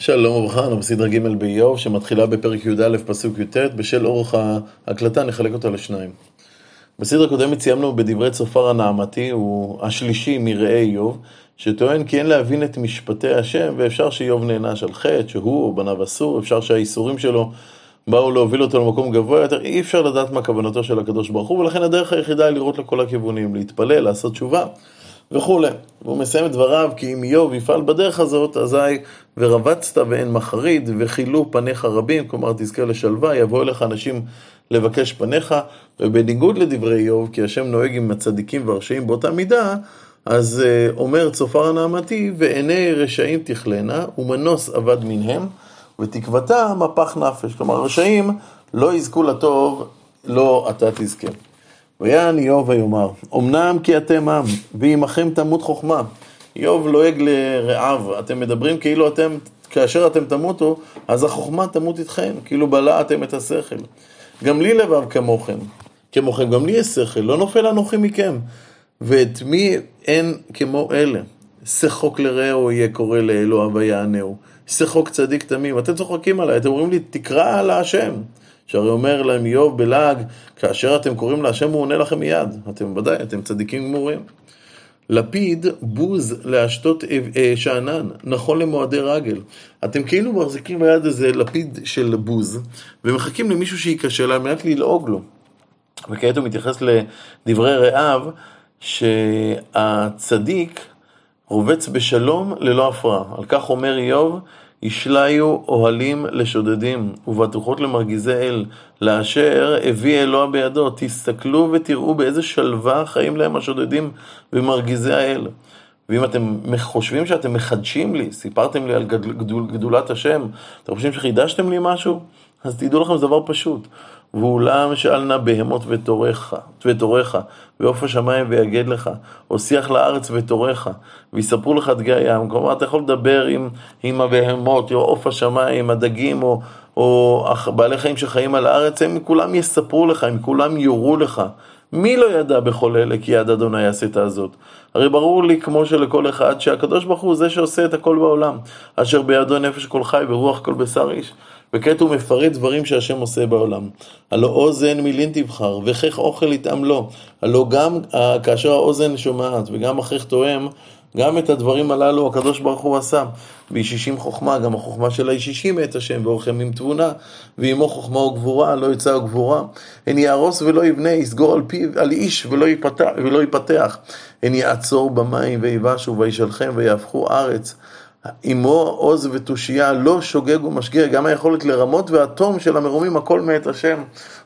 שלום וברכה, אנחנו בסדרה ג' באיוב, שמתחילה בפרק י"א, פסוק י"ט, בשל אורך ההקלטה נחלק אותה לשניים. בסדרה הקודמת סיימנו בדברי צופר הנעמתי, הוא השלישי מרעי איוב, שטוען כי אין להבין את משפטי השם, ואפשר שאיוב נענש על חטא, שהוא או בניו אסור, אפשר שהאיסורים שלו באו להוביל אותו למקום גבוה יותר, אי אפשר לדעת מה כוונתו של הקדוש ברוך הוא, ולכן הדרך היחידה היא לראות לכל הכיוונים, להתפלל, לעשות תשובה. וכולי. והוא מסיים את דבריו, כי אם איוב יפעל בדרך הזאת, אזי ורבצת ואין מחריד, וכילו פניך רבים, כלומר תזכה לשלווה, יבואו אליך אנשים לבקש פניך, ובניגוד לדברי איוב, כי השם נוהג עם הצדיקים והרשעים באותה מידה, אז uh, אומר צופר הנעמתי, ועיני רשעים תכלנה, ומנוס אבד מנהם, ותקוותה מפח נפש. כלומר, רשעים לא יזכו לטוב, לא אתה תזכה. ויען איוב ויאמר, אמנם כי אתם עם, ועמכם תמות חוכמה. איוב לועג לרעיו, אתם מדברים כאילו אתם, כאשר אתם תמותו, אז החוכמה תמות איתכם, כאילו בלעתם את השכל. גם לי לבב כמוכם, כמוכם, גם לי יש שכל, לא נופל אנוכי מכם. ואת מי אין כמו אלה? שחוק לרעהו יהיה קורא לאלוהיו ויענהו. שחוק צדיק תמים. אתם צוחקים עליי, אתם אומרים לי, תקרא על השם. שהרי אומר להם איוב בלעג, כאשר אתם קוראים להשם הוא עונה לכם מיד. אתם ודאי, אתם צדיקים גמורים. לפיד בוז להשתות אה, שאנן, נכון למועדי רגל. אתם כאילו מחזיקים ביד איזה לפיד של בוז, ומחכים למישהו שייכשל על מנת ללעוג לו. וכעת הוא מתייחס לדברי רעיו, שהצדיק רובץ בשלום ללא הפרעה. על כך אומר איוב, ישליו אוהלים לשודדים, ובטוחות למרגיזי אל, לאשר הביא אלוה בידו. תסתכלו ותראו באיזה שלווה חיים להם השודדים ומרגיזי האל. ואם אתם חושבים שאתם מחדשים לי, סיפרתם לי על גדול, גדול, גדולת השם, אתם חושבים שחידשתם לי משהו? אז תדעו לכם, זה דבר פשוט. ואולם שאלנה בהמות ותורך, ותורך, ועוף השמיים ויגד לך, או שיח לארץ ותורך, ויספרו לך דגי הים. כלומר, אתה יכול לדבר עם, עם הבהמות, או עוף השמיים, הדגים, או, או בעלי חיים שחיים על הארץ, הם כולם יספרו לך, הם כולם יורו לך. מי לא ידע בכל אלה כי יד אדוני יעשה את הזאת? הרי ברור לי, כמו שלכל אחד, שהקדוש ברוך הוא זה שעושה את הכל בעולם, אשר בידו נפש כל חי ורוח כל בשר איש. וכעת הוא מפרט דברים שהשם עושה בעולם. הלא אוזן מילין תבחר, וכך אוכל יטעם לו. הלא גם כאשר האוזן שומעת וגם הכרח תואם, גם את הדברים הללו הקדוש ברוך הוא עשה. בישישים חוכמה, גם החוכמה של הישישים מאת השם, ואורכם עם תבונה, ועמו חוכמה וגבורה, לא יצא וגבורה. הן יהרוס ולא יבנה, יסגור על פיו, על איש ולא יפתח, ולא יפתח. הן יעצור במים ויבשו וישלחם ויהפכו ארץ. עמו עוז ותושייה, לא שוגג ומשגר, גם היכולת לרמות והתום של המרומים, הכל מאת השם.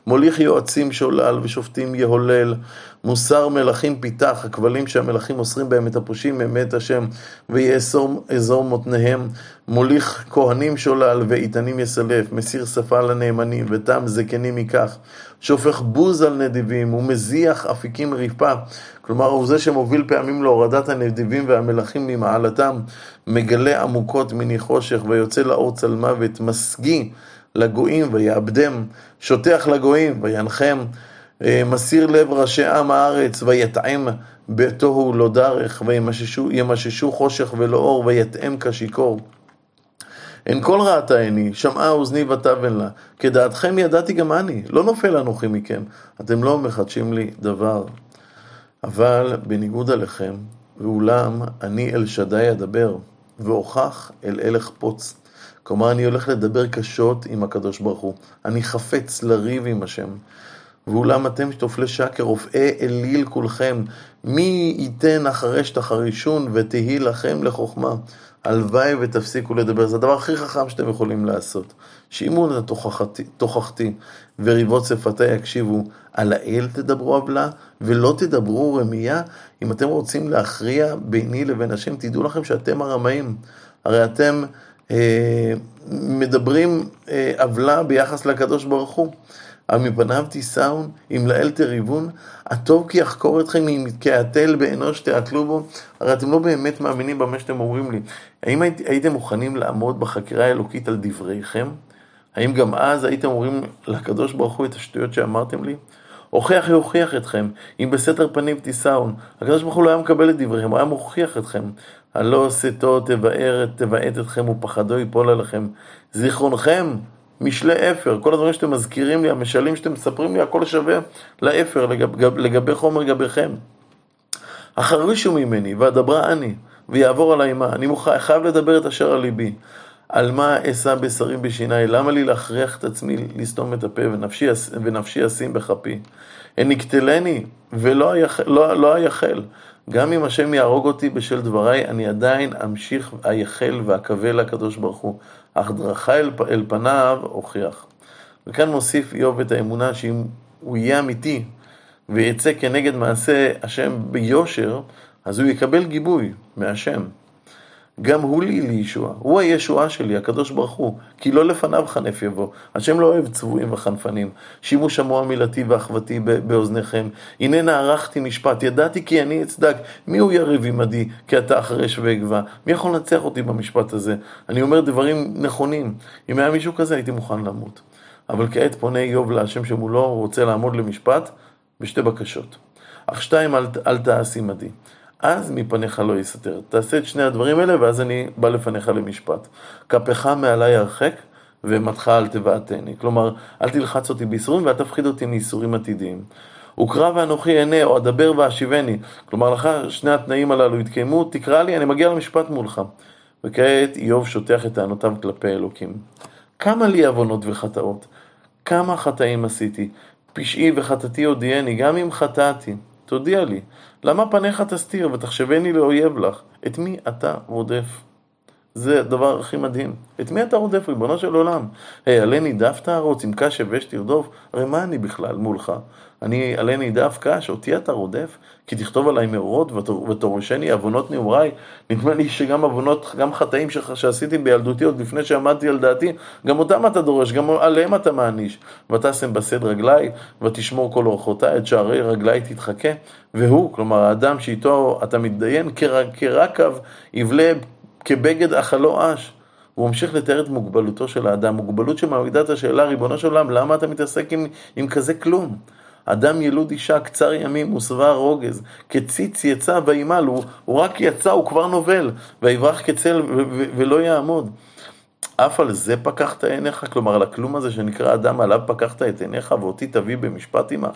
מוליך יועצים שולל ושופטים יהולל, מוסר מלכים פיתח, הכבלים שהמלכים מוסרים בהם את הפושעים מאת השם, ויאסור אזור מותניהם. מוליך כהנים שולל ואיתנים יסלף, מסיר שפה לנאמנים, ותם זקנים ייקח. שופך בוז על נדיבים, ומזיח אפיקים ריפה. כלומר, הוא זה שמוביל פעמים להורדת הנדיבים והמלכים ממעלתם, מגלה עמוקות מני חושך, ויוצא לאור צל מוות, משגיא לגויים ויעבדם, שוטח לגויים וינחם, אה, מסיר לב ראשי עם הארץ, ויתאם בתוהו לא דרך, וימששו חושך ולא אור, ויתאם כשיכור. אין כל ראתה עיני, שמעה אוזני ותבן לה, כדעתכם ידעתי גם אני, לא נופל אנוכי מכם, אתם לא מחדשים לי דבר. אבל בניגוד עליכם, ואולם אני אל שדי אדבר, ואוכח אל אל אחפוץ. כלומר, אני הולך לדבר קשות עם הקדוש ברוך הוא. אני חפץ לריב עם השם. ואולם אתם שטופלי שקר, רופאי אליל כולכם, מי ייתן אחרי שתחרישון ותהי לכם לחוכמה. הלוואי ותפסיקו לדבר, זה הדבר הכי חכם שאתם יכולים לעשות. שימון תוכחתי וריבות שפתי יקשיבו, על האל תדברו עוולה ולא תדברו רמייה. אם אתם רוצים להכריע ביני לבין השם, תדעו לכם שאתם הרמאים. הרי אתם אה, מדברים אה, עוולה ביחס לקדוש ברוך הוא. אבל מפניו תישאון, אם לאל תריבון, הטוב כי יחקור אתכם, אם כהתל באנוש תעתלו בו. הרי אתם לא באמת מאמינים במה שאתם אומרים לי. האם הייתם מוכנים לעמוד בחקירה האלוקית על דבריכם? האם גם אז הייתם אומרים לקדוש ברוך הוא את השטויות שאמרתם לי? הוכיח יוכיח אתכם, אם בסתר פנים תישאון. הקדוש ברוך הוא לא היה מקבל את דבריכם, הוא היה מוכיח אתכם. הלא שאתו תבער, תבעט אתכם ופחדו יפול עליכם. זיכרונכם משלי אפר, כל הדברים שאתם מזכירים לי, המשלים שאתם מספרים לי, הכל שווה לאפר, לגב, לגבי חומר גביכם. החרישו ממני, ואדברה אני, ויעבור עלי מה. אני מוכן, חייב לדבר את אשר על ליבי. על מה אשא בשרים בשיניי? למה לי להכריח את עצמי לסתום את הפה ונפשי, ונפשי אשים בכפי? הן יקטלני ולא אייחל, לא, לא אייחל. גם אם השם יהרוג אותי בשל דבריי, אני עדיין אמשיך אייחל ואקווה לקדוש ברוך הוא. אך דרכי אל, אל פניו הוכיח. וכאן מוסיף איוב את האמונה שאם הוא יהיה אמיתי ויצא כנגד מעשה השם ביושר, אז הוא יקבל גיבוי מהשם. גם הוא לי לישוע, הוא הישועה שלי, הקדוש ברוך הוא, כי לא לפניו חנף יבוא. השם לא אוהב צבועים וחנפנים. שימו שמוע מילתי ואחוותי באוזניכם. הנה נערכתי משפט, ידעתי כי אני אצדק. מי הוא יריב עמדי, כי אתה אחרש ואגבה? מי יכול לנצח אותי במשפט הזה? אני אומר דברים נכונים. אם היה מישהו כזה, הייתי מוכן למות. אבל כעת פונה איוב להשם שמולו, הוא רוצה לעמוד למשפט בשתי בקשות. אך שתיים, אל, אל תעשי עמדי. אז מפניך לא יסתר. תעשה את שני הדברים האלה, ואז אני בא לפניך למשפט. כפיך מעלי הרחק, ומתך אל תבעתני. כלומר, אל תלחץ אותי בייסורים, ואל תפחיד אותי מייסורים עתידיים. וקרא ואנוכי אענה, או אדבר ואשיבני. כלומר, לך שני התנאים הללו יתקיימו, תקרא לי, אני מגיע למשפט מולך. וכעת איוב שוטח את טענותיו כלפי אלוקים. כמה לי עוונות וחטאות? כמה חטאים עשיתי? פשעי וחטאתי הודיעני, גם אם חטאתי. תודיע לי, למה פניך תסתיר ותחשבני לאויב לך? את מי אתה רודף? זה הדבר הכי מדהים. את מי אתה רודף, ריבונו של עולם? היי, עלה נידף תערוץ, עם קש יבש תרדוף? הרי מה אני בכלל מולך? אני עלה נידף קש, אותי אתה רודף? כי תכתוב עליי מאורות ותורשני עוונות נעוריי. נדמה לי שגם עוונות, גם חטאים שעשיתי בילדותי עוד לפני שעמדתי על דעתי, גם אותם אתה דורש, גם עליהם אתה מעניש. ותשם בסד רגליי, ותשמור כל אורחותיי, את שערי רגליי תתחכה. והוא, כלומר האדם שאיתו אתה מתדיין, כרקב יבלה כבגד אכלו אש. הוא ממשיך לתאר את מוגבלותו של האדם, מוגבלות שמעמידה את השאלה, ריבונו של עולם, למה אתה מתעסק עם, עם כזה כלום? אדם ילוד אישה, קצר ימים ושבע רוגז, כציץ יצא וימל, הוא, הוא רק יצא, הוא כבר נובל, ויברח כצל ולא יעמוד. אף על זה פקחת עיניך, כלומר על הכלום הזה שנקרא אדם, עליו פקחת את עיניך, ואותי תביא במשפט עמך.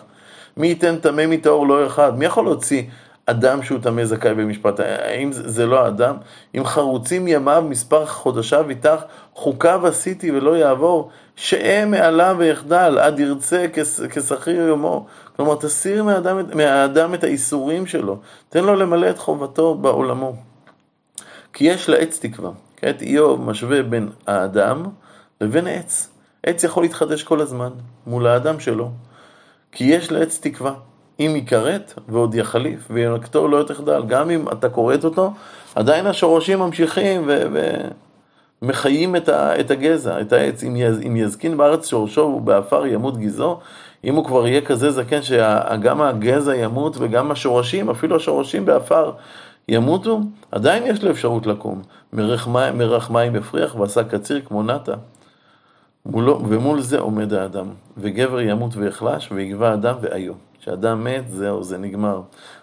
מי ייתן טמא מטהור לא אחד? מי יכול להוציא אדם שהוא טמא זכאי במשפט. האם זה, זה לא אדם? אם חרוצים ימיו מספר חודשיו איתך, חוקיו עשיתי ולא יעבור, שאה מעליו ויחדל, עד ירצה כשכיר יומו. כלומר, תסיר מהאדם, מהאדם את האיסורים שלו, תן לו למלא את חובתו בעולמו. כי יש לעץ תקווה. כעת איוב משווה בין האדם לבין עץ. עץ יכול להתחדש כל הזמן מול האדם שלו. כי יש לעץ תקווה. אם יכרת ועוד יחליף, וינקתו לא תחדל. גם אם אתה כורת אותו, עדיין השורשים ממשיכים ומחיים את, את הגזע, את העץ. אם, יז, אם יזקין בארץ שורשו ובעפר ימות גזעו, אם הוא כבר יהיה כזה זקן שגם הגזע ימות וגם השורשים, אפילו השורשים בעפר ימותו, עדיין יש לו אפשרות לקום. מרח מים יפריח ועשה קציר כמו נטע. מולו, ומול זה עומד האדם, וגבר ימות ויחלש, ויגבה אדם ואיו. כשאדם מת, זהו, זה נגמר.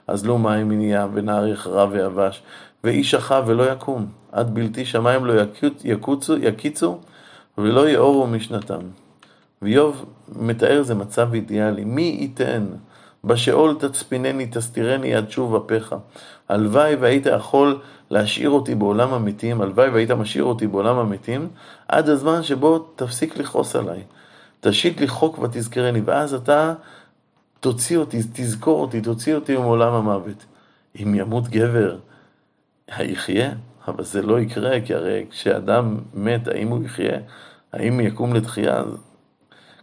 אז לא מים מניה, ונער יחרב ויבש, ואיש אחב ולא יקום, עד בלתי שמיים לא יקוצו, יקיצו, ולא יאורו משנתם. ואיוב מתאר איזה מצב אידיאלי, מי ייתן? בשאול תצפינני, תסתירני עד שוב אפיך. הלוואי והיית יכול להשאיר אותי בעולם המתים, הלוואי והיית משאיר אותי בעולם המתים, עד הזמן שבו תפסיק לכעוס עליי. תשית לי חוק ותזכרני, ואז אתה תוציא אותי, תזכור אותי, תוציא אותי מעולם המוות. אם ימות גבר, היחיה? אבל זה לא יקרה, כי הרי כשאדם מת, האם הוא יחיה? האם יקום לתחייה?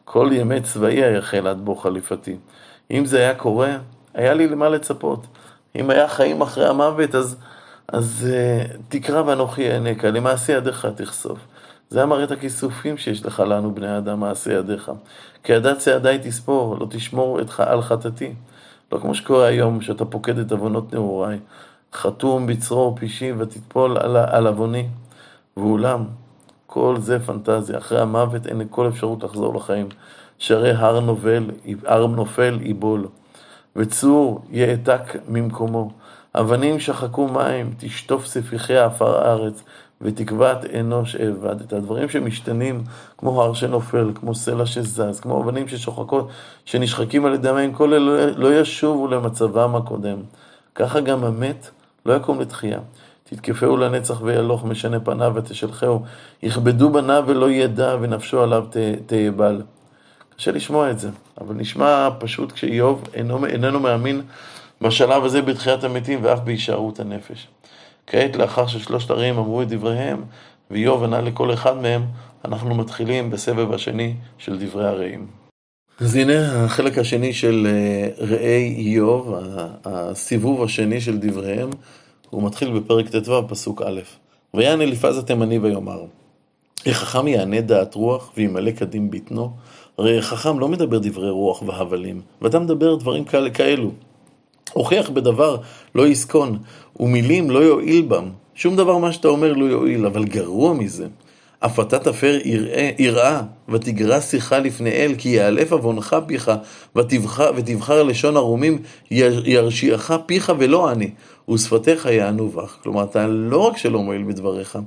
כל ימי צבאי היחל עד בו חליפתי. אם זה היה קורה, היה לי למה לצפות. אם היה חיים אחרי המוות, אז, אז uh, תקרא ואנוכי אענקה, למעשה ידיך תחשוף. זה אמר את הכיסופים שיש לך לנו, בני האדם, מעשה ידיך. כי עדת צעדיי תספור, לא תשמור את על חטאתי. לא כמו שקורה היום, שאתה פוקד את עוונות נעוריי. חתום בצרור פישי ותטפול על, על עווני. ואולם, כל זה פנטזיה. אחרי המוות אין כל אפשרות לחזור לחיים. שהרי הר נובל, הר נופל ייבול, וצור יעתק ממקומו. אבנים שחקו מים, תשטוף ספיחי עפר הארץ, ותקוות אנוש אבד. את הדברים שמשתנים, כמו הר שנופל, כמו סלע שזז, כמו אבנים ששוחקות, שנשחקים על ידי המים, כל אלה לא ישובו למצבם הקודם. ככה גם המת לא יקום לתחייה. תתקפהו לנצח וילוך, משנה פניו ותשלחהו. יכבדו בניו ולא ידע, ונפשו עליו תאבל. קשה לשמוע את זה, אבל נשמע פשוט כשאיוב אינו, איננו מאמין בשלב הזה בתחיית המתים ואף בהישארות הנפש. כעת, לאחר ששלושת הרעים אמרו את דבריהם, ואיוב ענה לכל אחד מהם, אנחנו מתחילים בסבב השני של דברי הרעים. אז הנה החלק השני של אה, רעי איוב, הסיבוב השני של דבריהם, הוא מתחיל בפרק ט"ו, פסוק א'. ויען אליפז התימני ויאמר, החכם יענה דעת רוח וימלא קדים בטנו, הרי חכם לא מדבר דברי רוח והבלים, ואתה מדבר דברים כאלו. הוכיח בדבר לא יסכון, ומילים לא יועיל בם. שום דבר מה שאתה אומר לא יועיל, אבל גרוע מזה. אף אתה תפר יראה, ותגרע שיחה לפני אל, כי יאלף עוונך פיך, ותבחר, ותבחר לשון ערומים, ירשיעך פיך ולא אני, ושפתיך יענו בך. כלומר, אתה לא רק שלא מועיל בדבריך,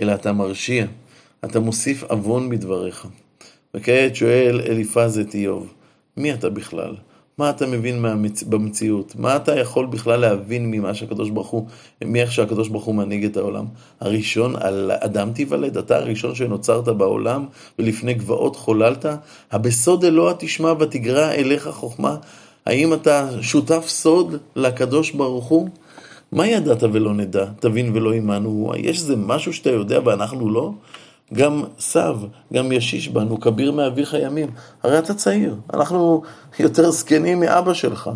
אלא אתה מרשיע, אתה מוסיף עוון בדבריך. וכעת שואל אליפז את איוב, מי אתה בכלל? מה אתה מבין מהמצ... במציאות? מה אתה יכול בכלל להבין ממה שהקדוש ברוך הוא, מאיך שהקדוש ברוך הוא מנהיג את העולם? הראשון, על אדם תיוולד, אתה הראשון שנוצרת בעולם ולפני גבעות חוללת? הבסוד אלוה תשמע ותגרע אליך חוכמה? האם אתה שותף סוד לקדוש ברוך הוא? מה ידעת ולא נדע, תבין ולא עמנו? יש איזה משהו שאתה יודע ואנחנו לא? גם סב, גם ישיש בנו, כביר מאביך ימים. הרי אתה צעיר, אנחנו יותר זקנים מאבא שלך.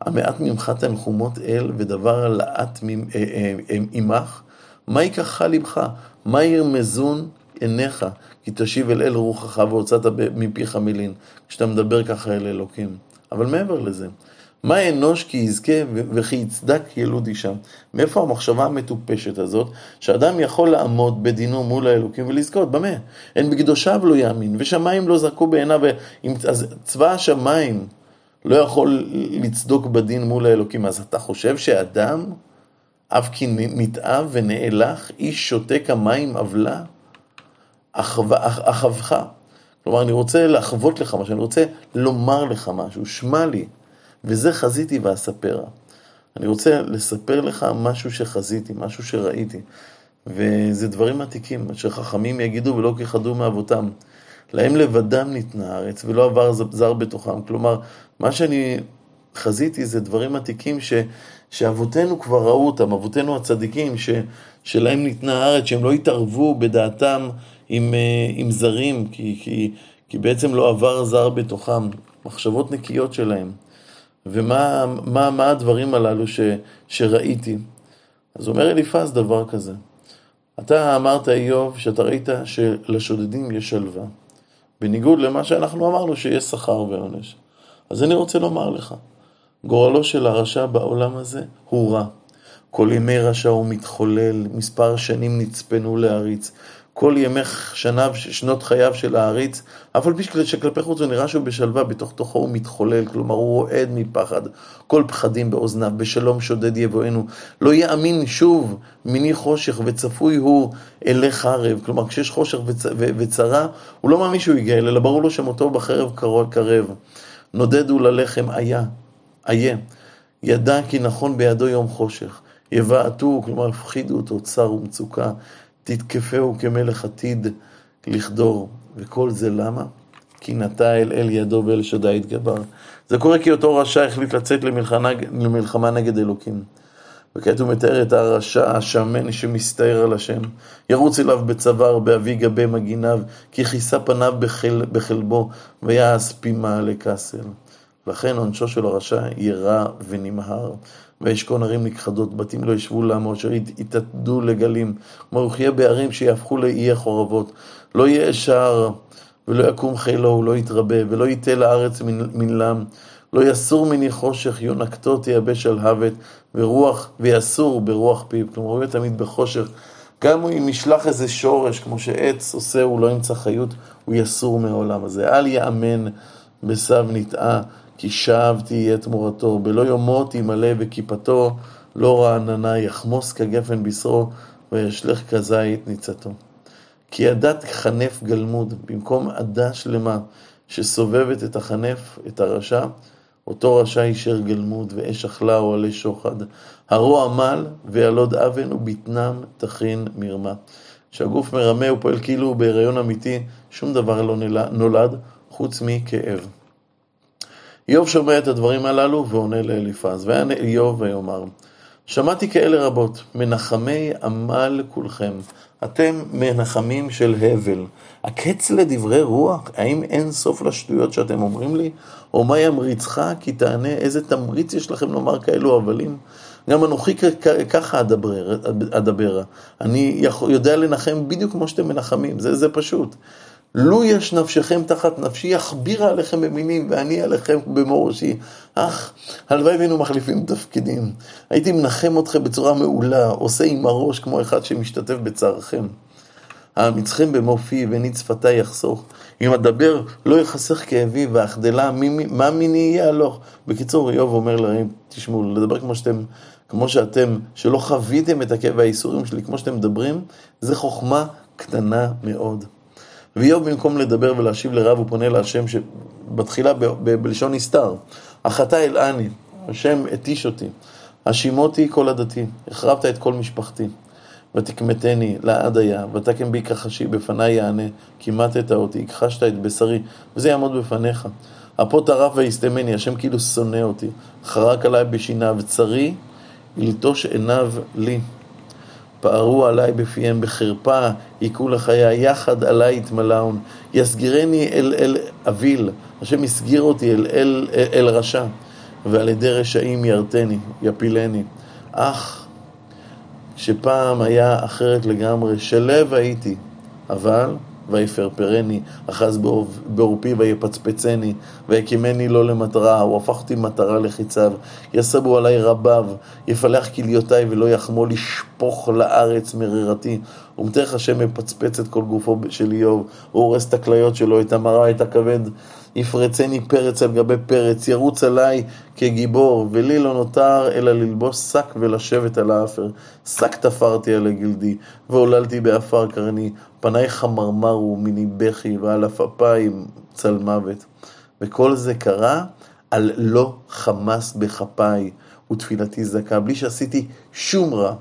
המעט ממך תנחומות אל ודבר לאט אה, אה, אה, עמך, מה ייקחך לבך? מה ירמזון עיניך? כי תשיב אל אל רוחך והוצאת מפיך מילין, כשאתה מדבר ככה אל אלוקים. אבל מעבר לזה, מה אנוש כי יזכה וכי יצדק ילוד אישה? מאיפה המחשבה המטופשת הזאת, שאדם יכול לעמוד בדינו מול האלוקים ולזכות? במה? אין בקדושיו לא יאמין, ושמיים לא זרקו בעיניו, אז צבא השמיים לא יכול לצדוק בדין מול האלוקים. אז אתה חושב שאדם, אף כי נתעב ונאלח, איש שותה כמים עוולה? אחבך. כלומר, אני רוצה לחוות לך משהו, אני רוצה לומר לך משהו, שמע לי. וזה חזיתי ואספרה. אני רוצה לספר לך משהו שחזיתי, משהו שראיתי. וזה דברים עתיקים, אשר חכמים יגידו ולא כיחדו מאבותם. להם לבדם ניתנה הארץ ולא עבר זר בתוכם. כלומר, מה שאני חזיתי זה דברים עתיקים ש, שאבותינו כבר ראו אותם, אבותינו הצדיקים, ש, שלהם ניתנה הארץ, שהם לא התערבו בדעתם עם, אה, עם זרים, כי, כי, כי בעצם לא עבר זר בתוכם. מחשבות נקיות שלהם. ומה מה, מה הדברים הללו ש, שראיתי. אז אומר אליפז דבר כזה, אתה אמרת איוב שאתה ראית שלשודדים יש שלווה, בניגוד למה שאנחנו אמרנו שיש שכר ועונש. אז אני רוצה לומר לך, גורלו של הרשע בעולם הזה הוא רע. כל ימי רשע הוא מתחולל, מספר שנים נצפנו להריץ. כל ימי שניו, שנות חייו של העריץ, אף על פי שכלפי חוץ הוא נראה שהוא בשלווה, בתוך תוכו הוא מתחולל, כלומר הוא רועד מפחד, כל פחדים באוזניו, בשלום שודד יבואנו, לא יאמין שוב מיני חושך וצפוי הוא אלי חרב, כלומר כשיש חושך וצ... וצרה, הוא לא מאמין שהוא יגיע, אלא ברור לו שמותו בחרב קרב, נודד הוא ללחם איה, איה, ידע כי נכון בידו יום חושך, יבעטו, כלומר הפחידו אותו, צר ומצוקה, תתקפהו כמלך עתיד לכדור. וכל זה למה? כי נטע אל אל ידו ואל שדי יתגבר. זה קורה כי אותו רשע החליט לצאת למלחמה, למלחמה נגד אלוקים. וכעת הוא מתאר את הרשע השמן שמסתער על השם. ירוץ אליו בצוואר, באבי גבי מגיניו, כי כיסה פניו בחל, בחלבו, ויעש פימה לקסל. לכן עונשו של הרשע יהיה רע ונמהר. וישכון ערים נכחדות, בתים לא ישבו לעמוד, אשר יתעתדו לגלים, כלומר הוא יחיה בערים שיהפכו לאי החורבות. לא יהיה שער, ולא יקום חילו, ולא יתרבה, ולא ייתה לארץ מנלם. לא יסור מני חושך, יונקתו תייבש על הוות, ורוח, ויסור ברוח פיו. כלומר, הוא יהיה תמיד בחושך, גם אם ישלח איזה שורש, כמו שעץ עושה, הוא לא ימצא חיות, הוא יסור מהעולם הזה. אל יאמן בסב נטעה, כי שב תהיה תמורתו, בלא יומות ימלא וכיפתו לא רעננה, יחמוס כגפן בשרו, וישלך כזית ניצתו. כי עדת חנף גלמוד, במקום עדה שלמה שסובבת את החנף, את הרשע, אותו רשע אישר גלמוד, ואש אכלה אוהלי שוחד. הרו עמל וילוד אבן, ובטנם תכין מרמה. כשהגוף מרמה הוא פועל כאילו הוא בהיריון אמיתי, שום דבר לא נולד חוץ מכאב. איוב שומע את הדברים הללו ועונה לאליפז, ויענה איוב ויאמר, שמעתי כאלה רבות, מנחמי עמל כולכם, אתם מנחמים של הבל. הקץ לדברי רוח, האם אין סוף לשטויות שאתם אומרים לי? או מה ימריצך כי תענה איזה תמריץ יש לכם לומר כאלו הבלים? גם אנוכי ככה אדבר, אדבר. אני יודע לנחם בדיוק כמו שאתם מנחמים, זה, זה פשוט. לו יש נפשכם תחת נפשי, יכבירה עליכם במינים, ואני עליכם במורשי. אך, הלוואי והיינו מחליפים תפקידים. הייתי מנחם אתכם בצורה מעולה, עושה עם הראש כמו אחד שמשתתף בצערכם. האמיצכם במו פי וניץ שפתי יחסוך. אם אדבר לא יחסך כאבי ואחדלה, מה מיני יהיה הלוך? בקיצור, איוב אומר להם, תשמעו, לדבר כמו שאתם, כמו שאתם, שלא חוויתם את הכאב והאיסורים שלי, כמו שאתם מדברים, זה חוכמה קטנה מאוד. ואיוב במקום לדבר ולהשיב לרב, הוא פונה להשם שבתחילה ב- ב- בלשון נסתר. החטא אלעני, השם התיש אותי. השימותי כל עדתי, החרבת את כל משפחתי. ותקמתני לעד היה, ותקם בי כחשי, בפניי יענה, כימטת אותי, הכחשת את בשרי, וזה יעמוד בפניך. אפו טרף ויסתמני, השם כאילו שונא אותי, חרק עליי בשיניו, צרי, ילטוש עיניו לי. פערו עליי בפיהם בחרפה, היכו לחיי, יחד עליי יתמלאון. יסגירני אל אל אביל, השם הסגיר אותי אל, אל, אל, אל רשע, ועל ידי רשעים ירתני, יפילני. אך שפעם היה אחרת לגמרי, שלב הייתי, אבל ויפרפרני, אחז בעורפי ויפצפצני, ויקימני לא למטרה, אותי מטרה לחיציו, יסבו עלי רביו, יפלח כליותיי ולא יחמו לשפוך לארץ מרירתי. ומתך השם מפצפץ את כל גופו של איוב, הוא הורס את הכליות שלו, את המרה, את הכבד. יפרצני פרץ על גבי פרץ, ירוץ עליי כגיבור, ולי לא נותר אלא ללבוש שק ולשבת על האפר. שק תפרתי עלי גלדי, ועוללתי בעפר קרני, פניי חמרמרו מני בכי, ועל עפעפיי צלמוות. וכל זה קרה על לא חמס בכפיי, ותפילתי זכה, בלי שעשיתי שום רע.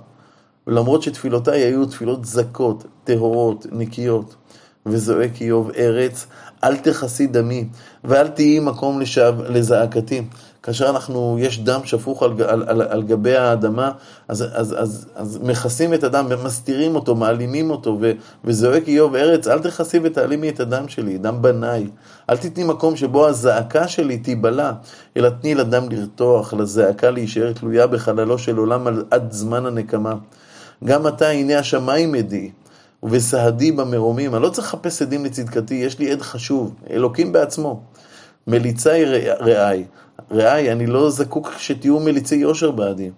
ולמרות שתפילותיי היו תפילות זכות, טהורות, נקיות. וזועק איוב ארץ, אל תכסי דמי, ואל תהיי מקום לשב, לזעקתי. כאשר אנחנו, יש דם שפוך על, על, על, על גבי האדמה, אז, אז, אז, אז מכסים את הדם ומסתירים אותו, מעלימים אותו, ו, וזועק איוב ארץ, אל תכסי ותעלימי את הדם שלי, דם בניי. אל תתני מקום שבו הזעקה שלי תיבלע, אלא תני לדם לרתוח, לזעקה להישאר תלויה בחללו של עולם עד זמן הנקמה. גם אתה, הנה השמיים עדי. ובסהדי במרומים. אני לא צריך לחפש עדים לצדקתי, יש לי עד חשוב, אלוקים בעצמו. מליצי רעי, רעי, אני לא זקוק שתהיו מליצי יושר בעדי.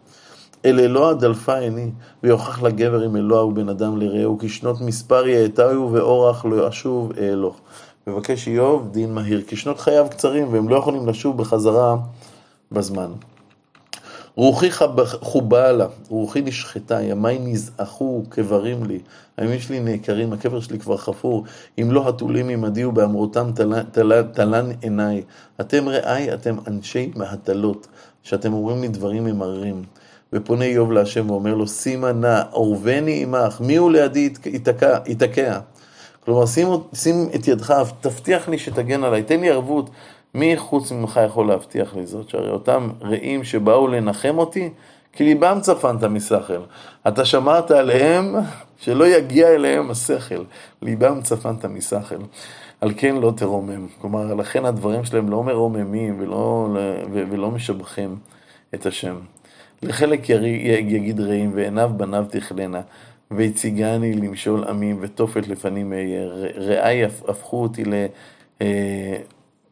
אל אלוה דלפה עיני, ויוכח לגבר עם אלוה ובן אדם לרעהו, כי שנות מספר יעתהו ואורח לא אשוב אהלוך. מבקש איוב דין מהיר, כי שנות חייו קצרים והם לא יכולים לשוב בחזרה בזמן. רוחי חובה לה, רוחי נשחטה, ימיי נזעחו קברים לי, הימים שלי נעקרים, הקבר שלי כבר חפור, אם לא התולים עמדי ובאמרותם תלן, תלן, תלן עיניי. אתם רעי, אתם אנשי מהתלות, שאתם אומרים לי דברים ממררים. ופונה איוב להשם ואומר לו, שימה נא, עורבני עמך, מי הוא לידי יתקע? כלומר, שים, שים את ידך, תבטיח לי שתגן עליי, תן לי ערבות. מי חוץ ממך יכול להבטיח לי זאת? שהרי אותם רעים שבאו לנחם אותי, כי ליבם צפנת משכל. אתה שמרת עליהם שלא יגיע אליהם השכל. ליבם צפנת משכל. על כן לא תרומם. כלומר, לכן הדברים שלהם לא מרוממים ולא, ולא משבחים את השם. לחלק יגיד רעים ועיניו בניו תכלנה. והציגני למשול עמים ותופת לפנים אהיה. רעי הפכו אותי ל...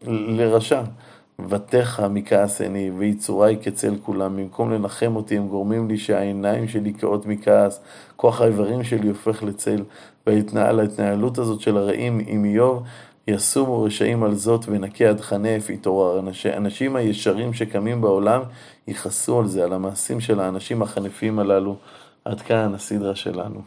לרשע, בתיך מכעסני, ויצורי כצל כולם. במקום לנחם אותי, הם גורמים לי שהעיניים שלי כאות מכעס, כוח האיברים שלי הופך לצל. ועל ההתנהלות הזאת של הרעים עם איוב, יסומו רשעים על זאת ונקי עד חנף, יתעורר. האנשים הישרים שקמים בעולם יכעסו על זה, על המעשים של האנשים החנפים הללו. עד כאן הסדרה שלנו.